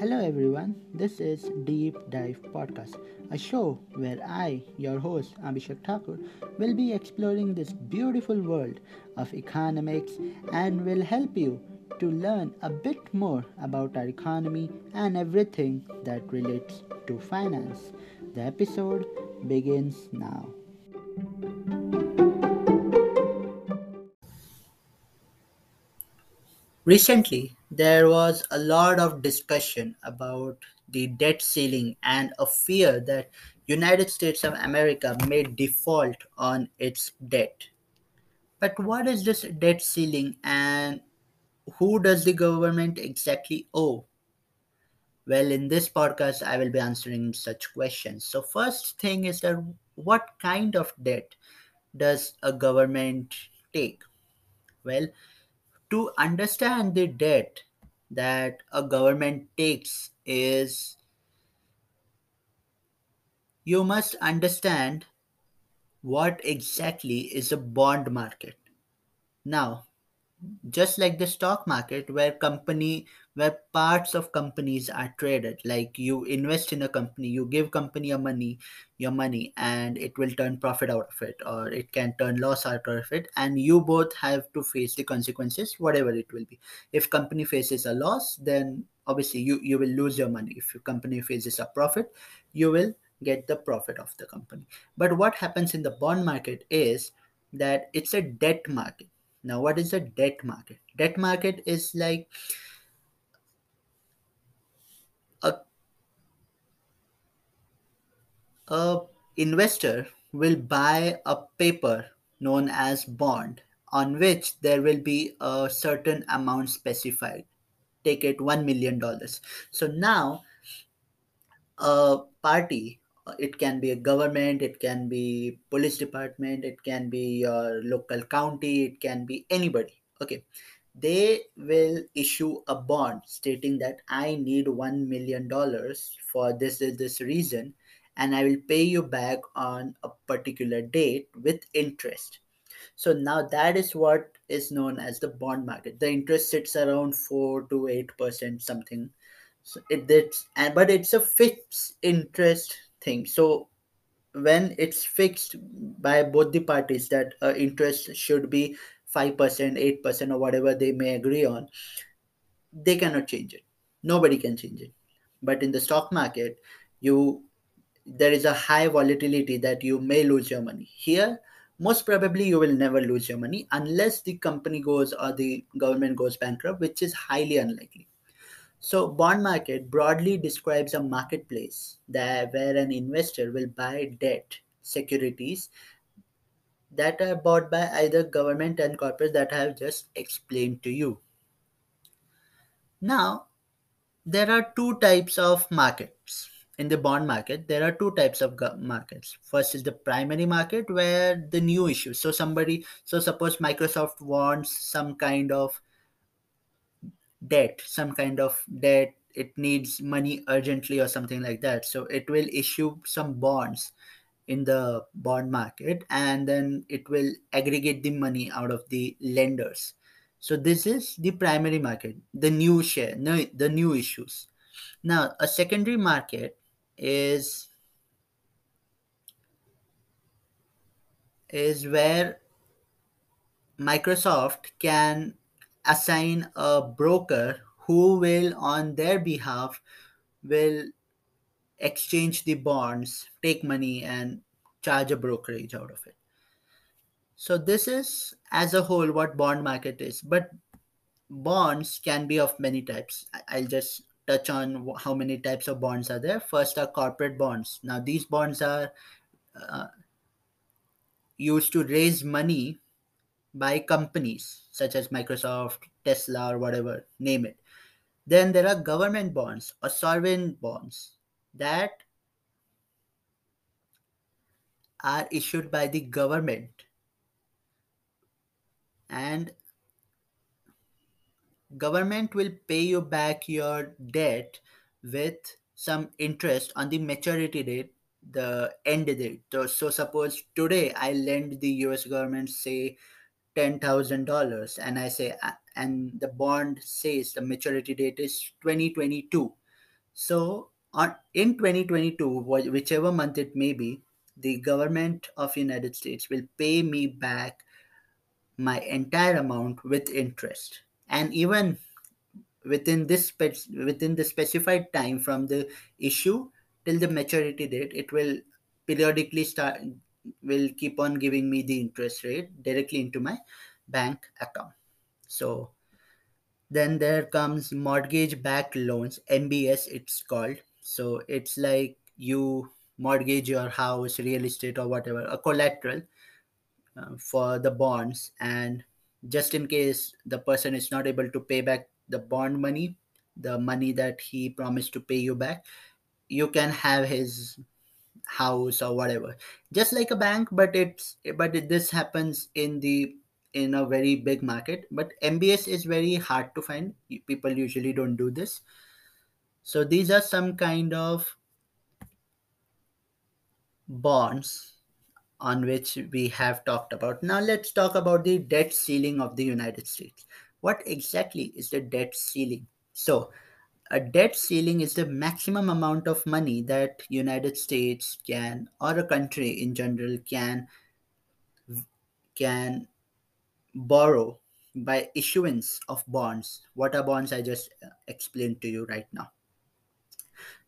Hello everyone, this is Deep Dive Podcast, a show where I, your host Abhishek Thakur, will be exploring this beautiful world of economics and will help you to learn a bit more about our economy and everything that relates to finance. The episode begins now. Recently, there was a lot of discussion about the debt ceiling and a fear that United States of America may default on its debt. But what is this debt ceiling and who does the government exactly owe? Well, in this podcast, I will be answering such questions. So, first thing is that what kind of debt does a government take? Well, to understand the debt that a government takes is you must understand what exactly is a bond market. Now, just like the stock market where company where parts of companies are traded. Like you invest in a company you give company a money your money and it will turn profit out of it or it can turn loss out of it and you both have to face the consequences whatever it will be. If company faces a loss then obviously you you will lose your money. If your company faces a profit you will get the profit of the company. But what happens in the bond market is that it's a debt market now, what is a debt market? Debt market is like a, a investor will buy a paper known as bond on which there will be a certain amount specified. Take it $1 million. So now a party it can be a government it can be police department it can be your local county it can be anybody. Okay. They will issue a bond stating that i need 1 million dollars for this this reason and i will pay you back on a particular date with interest. So now that is what is known as the bond market. The interest sits around 4 to 8 percent something. So it it's and but it's a fixed interest thing. So when it's fixed by both the parties that uh, interest should be 5%, 8% or whatever they may agree on, they cannot change it. Nobody can change it. But in the stock market, you there is a high volatility that you may lose your money. Here, most probably you will never lose your money unless the company goes or the government goes bankrupt, which is highly unlikely. So, bond market broadly describes a marketplace that where an investor will buy debt securities that are bought by either government and corporates that I have just explained to you. Now, there are two types of markets in the bond market. There are two types of markets. First is the primary market where the new issues. So somebody, so suppose Microsoft wants some kind of debt some kind of debt. It needs money urgently or something like that. So it will issue some bonds in the bond market and then it will aggregate the money out of the lenders. So this is the primary market the new share the new issues. Now a secondary market is is where microsoft can assign a broker who will on their behalf will exchange the bonds take money and charge a brokerage out of it. So this is as a whole what bond market is. But bonds can be of many types. I'll just touch on how many types of bonds are there. First are corporate bonds. Now these bonds are uh, used to raise money by companies such as Microsoft, Tesla, or whatever, name it. Then there are government bonds or sovereign bonds that are issued by the government and government will pay you back your debt with some interest on the maturity date the end date so, so suppose today i lend the us government say $10,000 and I say, and the bond says the maturity date is 2022. So on, in 2022, whichever month it may be, the government of United States will pay me back my entire amount with interest. And even within this spec- within the specified time from the issue till the maturity date, it will periodically start will keep on giving me the interest rate directly into my bank account. So Then there comes mortgage backed loans, MBS it's called. So it's like you mortgage your house, real estate, or whatever, a collateral uh, for the bonds. And just in case the person is not able to pay back the bond money, the money that he promised to pay you back, you can have his house or whatever. Just like a bank but it's but this happens in the in a very big market. But mbs is very hard to find. People usually don't do this. So these are some kind of bonds on which we have talked about. Now let's talk about the debt ceiling of the united states. What exactly is the debt ceiling? So a debt ceiling is the maximum amount of money that united states can or a country in general can can borrow by issuance of bonds. What are bonds? I just uh, explained to you right now.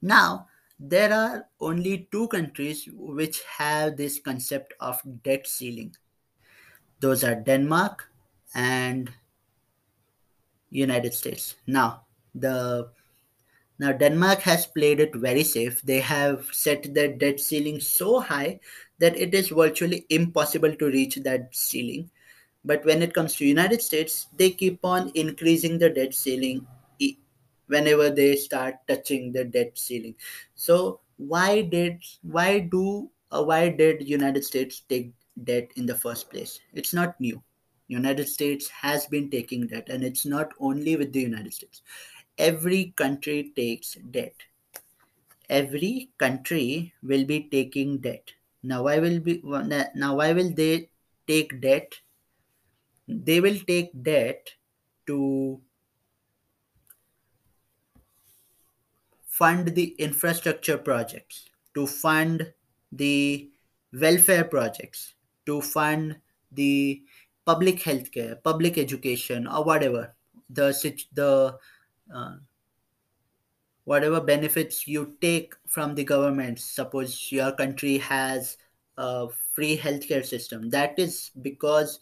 Now, there are only two countries which have this concept of debt ceiling. Those are Denmark and United States. Now, the now Denmark has played it very safe. They have set their debt ceiling so high that it is virtually impossible to reach that ceiling. But when it comes to united states they keep on increasing the debt ceiling whenever they start touching the debt ceiling. So why did why do uh, why did united states take debt in the first place? It's not new. United states has been taking debt and it's not only with the united states every country takes debt. Every country will be taking debt. Now why will be now why will they take debt? They will take debt to fund the infrastructure projects, to fund the welfare projects, to fund the public healthcare, public education, or whatever the the uh, whatever benefits you take from the government. Suppose your country has a free healthcare system. That is because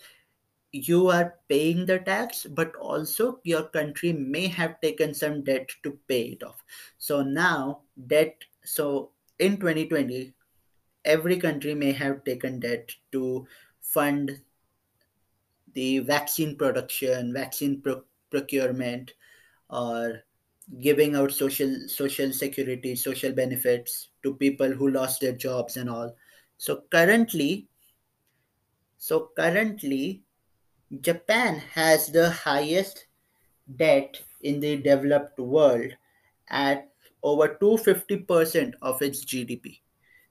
you are paying the tax, but also your country may have taken some debt to pay it off. So now, debt, so in 2020, every country may have taken debt to fund the vaccine production, vaccine pro- procurement, or giving out social social security, social benefits to people who lost their jobs and all. So currently, so currently Japan has the highest debt in the developed world at over 250% of its GDP.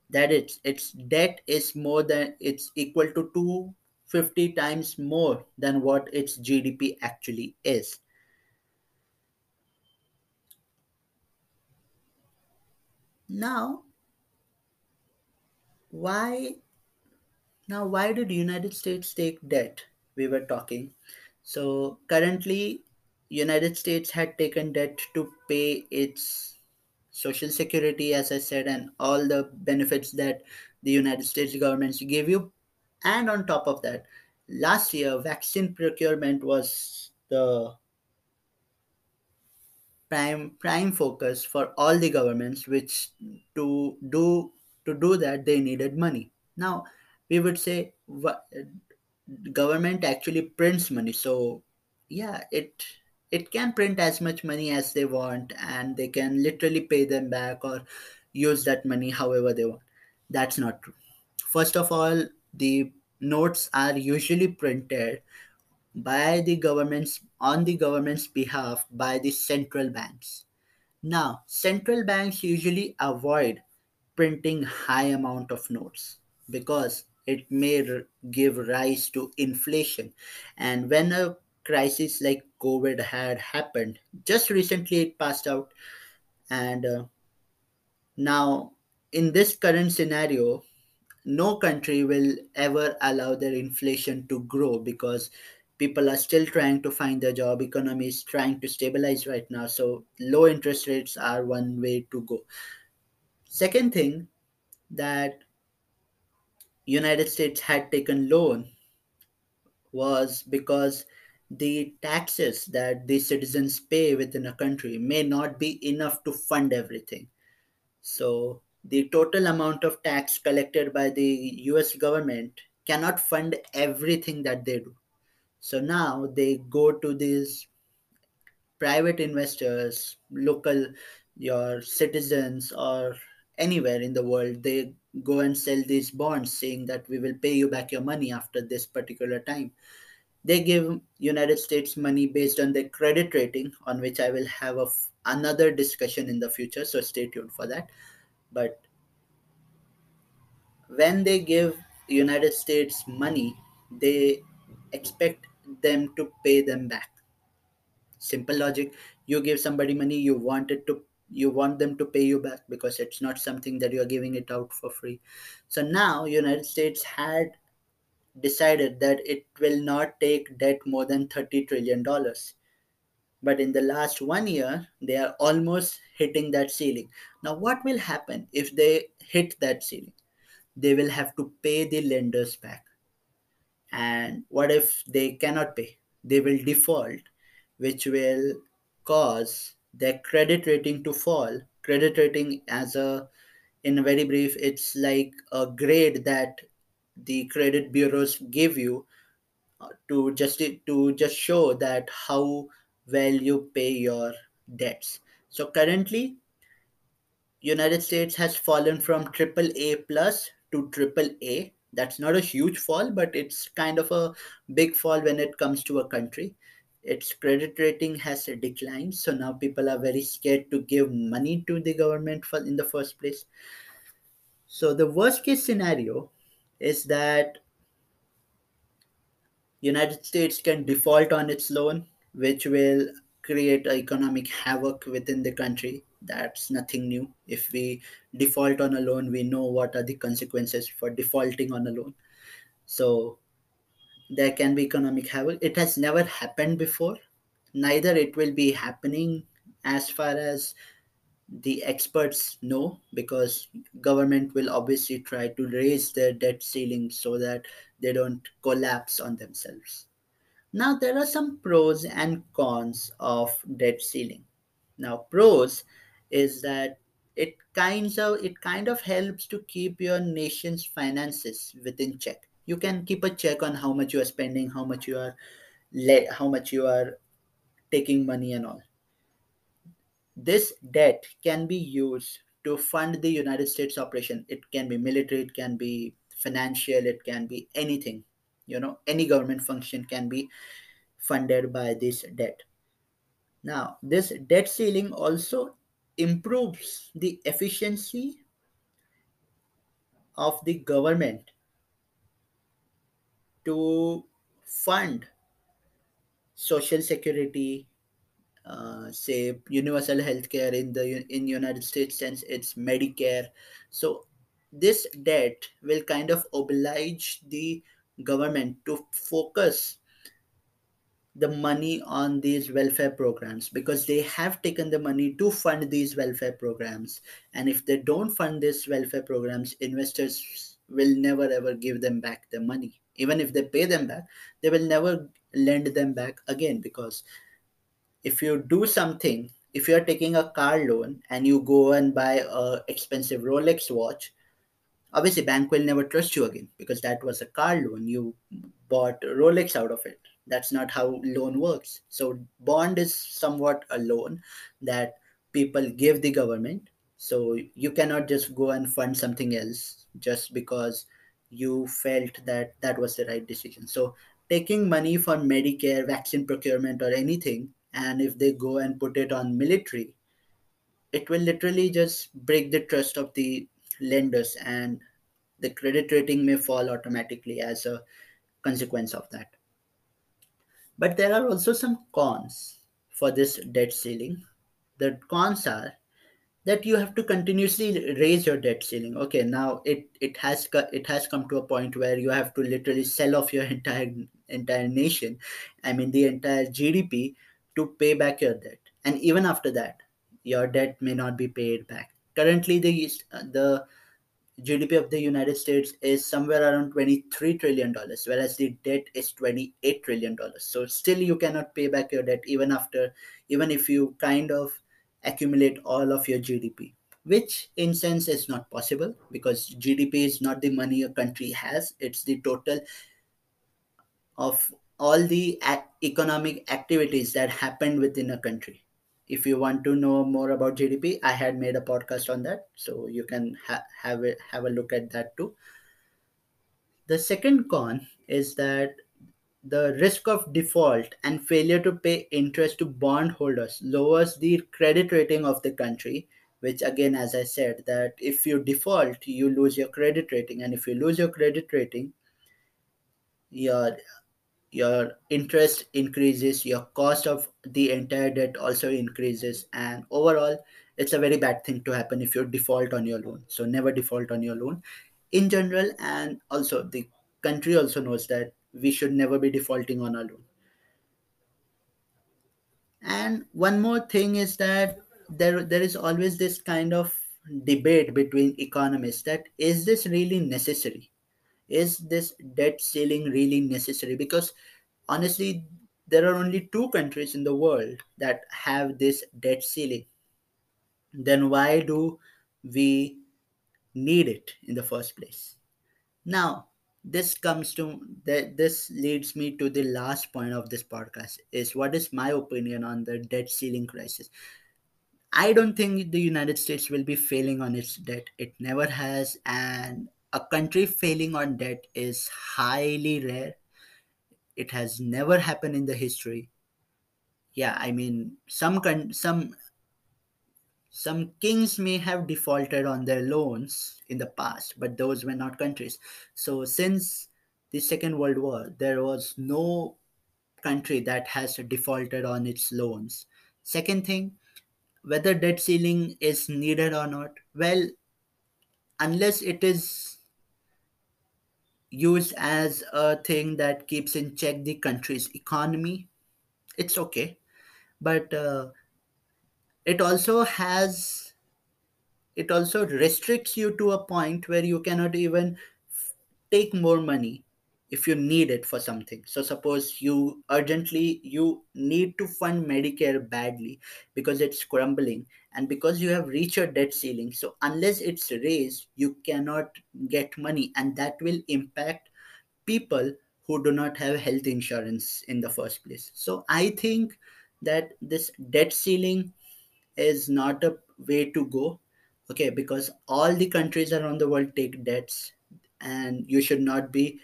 That is, its debt is more than it's equal to 250 times more than what its GDP actually is. Now, why now why did United States take debt? We were talking. So currently United States had taken debt to pay its social security as i said and all the benefits that the united states governments give you and on top of that last year vaccine procurement was the prime prime focus for all the governments which to do to do that they needed money. Now we would say wha- government actually prints money. So yeah it it can print as much money as they want and they can literally pay them back or use that money however they want. That's not true. First of all the notes are usually printed by the government's on the government's behalf by the central banks. Now central banks usually avoid printing high amount of notes because it may give rise to inflation. And when a crisis like covid had happened just recently it passed out. And uh, now, in this current scenario, no country will ever allow their inflation to grow because people are still trying to find their job economy is trying to stabilize right now so low interest rates are one way to go second thing that united states had taken loan was because the taxes that the citizens pay within a country may not be enough to fund everything So the total amount of tax collected by the US government cannot fund everything that they do. So now they go to these private investors, local, your citizens, or anywhere in the world. They go and sell these bonds saying that we will pay you back your money after this particular time. They give United States money based on their credit rating, on which I will have a f- another discussion in the future. So stay tuned for that. But when they give united states money they expect them to pay them back. Simple logic. You give somebody money you want it to you want them to pay you back because it's not something that you're giving it out for free. So now united states had decided that it will not take debt more than 30 trillion dollars. But in the last one year they are almost hitting that ceiling. Now what will happen if they hit that ceiling? They will have to pay the lenders back. And what if they cannot pay? They will default, which will cause their credit rating to fall. Credit rating, as a in a very brief, it's like a grade that the credit bureaus give you uh, to just to just show that how well you pay your debts. So currently, United States has fallen from triple A plus to triple A. That's not a huge fall, but it's kind of a big fall when it comes to a country. Its credit rating has declined, so now people are very scared to give money to the government for in the first place. So the worst case scenario is that United States can default on its loan, which will create economic havoc within the country. That's nothing new. If we default on a loan, we know what are the consequences for defaulting on a loan. So there can be economic havoc. It has never happened before. Neither it will be happening as far as the experts know because government will obviously try to raise their debt ceiling so that they don't collapse on themselves now, there are some pros and cons of debt ceiling. Now, pros is that it kinds of it kind of helps to keep your nation's finances within check. You can keep a check on how much you are spending, how much you are le- how much you are taking money and all. This debt can be used to fund the United States operation. It can be military, it can be financial, it can be anything. You know, any government function can be funded by this debt. Now, this debt ceiling also improves the efficiency of the government to fund social security, uh, say universal health care in the in United States since it's Medicare. So this debt will kind of oblige the government to focus the money on these welfare programs because they have taken the money to fund these welfare programs. And if they don't fund these welfare programs investors will never ever give them back the money. Even if they pay them back they will never lend them back again because if you do something if you're taking a car loan and you go and buy a expensive rolex watch obviously bank will never trust you again because that was a car loan. You bought rolex out of it that's not how loan works. So bond is somewhat a loan that people give the government. So you cannot just go and fund something else just because you felt that that was the right decision. So taking money for medicare vaccine procurement or anything and if they go and put it on military it will literally just break the trust of the lenders and the credit rating may fall automatically as a consequence of that. But there are also some cons for this debt ceiling. The cons are that you have to continuously raise your debt ceiling. Okay now it it has it has come to a point where you have to literally sell off your entire entire nation i mean the entire gdp to pay back your debt. And even after that your debt may not be paid back. Currently the uh, the GDP of the United States is somewhere around 23 trillion dollars, whereas the debt is 28 trillion dollars. So still you cannot pay back your debt even after, even if you kind of accumulate all of your GDP, which in sense is not possible because GDP is not the money a country has; it's the total of all the economic activities that happen within a country. If you want to know more about GDP, I had made a podcast on that, so you can ha- have a, have a look at that too. The second con is that the risk of default and failure to pay interest to bondholders lowers the credit rating of the country which again as i said that if you default you lose your credit rating and if you lose your credit rating your your interest increases your cost of the entire debt also increases and overall it's a very bad thing to happen if you default on your loan. So never default on your loan. In general and also the country also knows that we should never be defaulting on our loan. And one more thing is that there there is always this kind of debate between economists that is this really necessary is this debt ceiling really necessary? Because honestly there are only two countries in the world that have this debt ceiling. Then why do we need it in the first place? Now this comes to that this leads me to the last point of this podcast is what is my opinion on the debt ceiling crisis? I don't think the united states will be failing on its debt. It never has and a country failing on debt is highly rare. It has never happened in the history. Yeah i mean some con- some some kings may have defaulted on their loans in the past but those were not countries. So since the second world war there was no country that has defaulted on its loans. Second thing whether debt ceiling is needed or not well unless it is used as a thing that keeps in check the country's economy it's okay. But uh, it also has it also restricts you to a point where you cannot even f- take more money if you need it for something. So suppose you urgently you need to fund medicare badly because it's crumbling and because you have reached your debt ceiling so unless it's raised you cannot get money. And that will impact people who do not have health insurance in the first place. So i think that this debt ceiling is not a way to go okay? Because all the countries around the world take debts and you should not be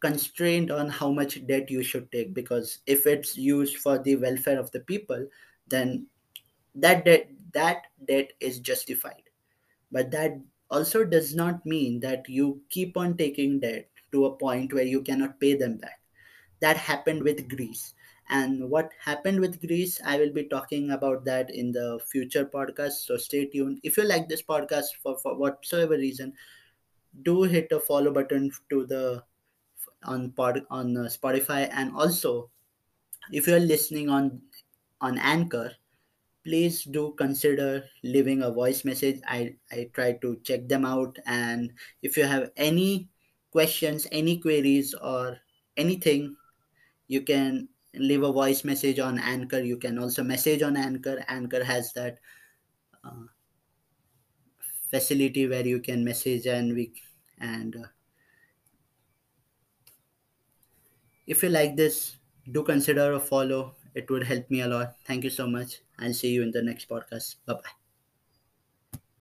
constrained on how much debt you should take. Because if it's used for the welfare of the people then that debt that debt is justified but that also does not mean that you keep on taking debt to a point where you cannot pay them back that happened with Greece. And what happened with Greece, I will be talking about that in the future podcast. So stay tuned. If you like this podcast for, for whatsoever reason, do hit a follow button to the on pod on Spotify. And also, if you're listening on on Anchor, please do consider leaving a voice message. I I try to check them out. And if you have any questions, any queries, or anything you can leave a voice message on anchor. You can also message on anchor. Anchor has that uh, facility where you can message and we and uh, if you like this do consider a follow. It would help me a lot. Thank you so much i'll see you in the next podcast. Bye bye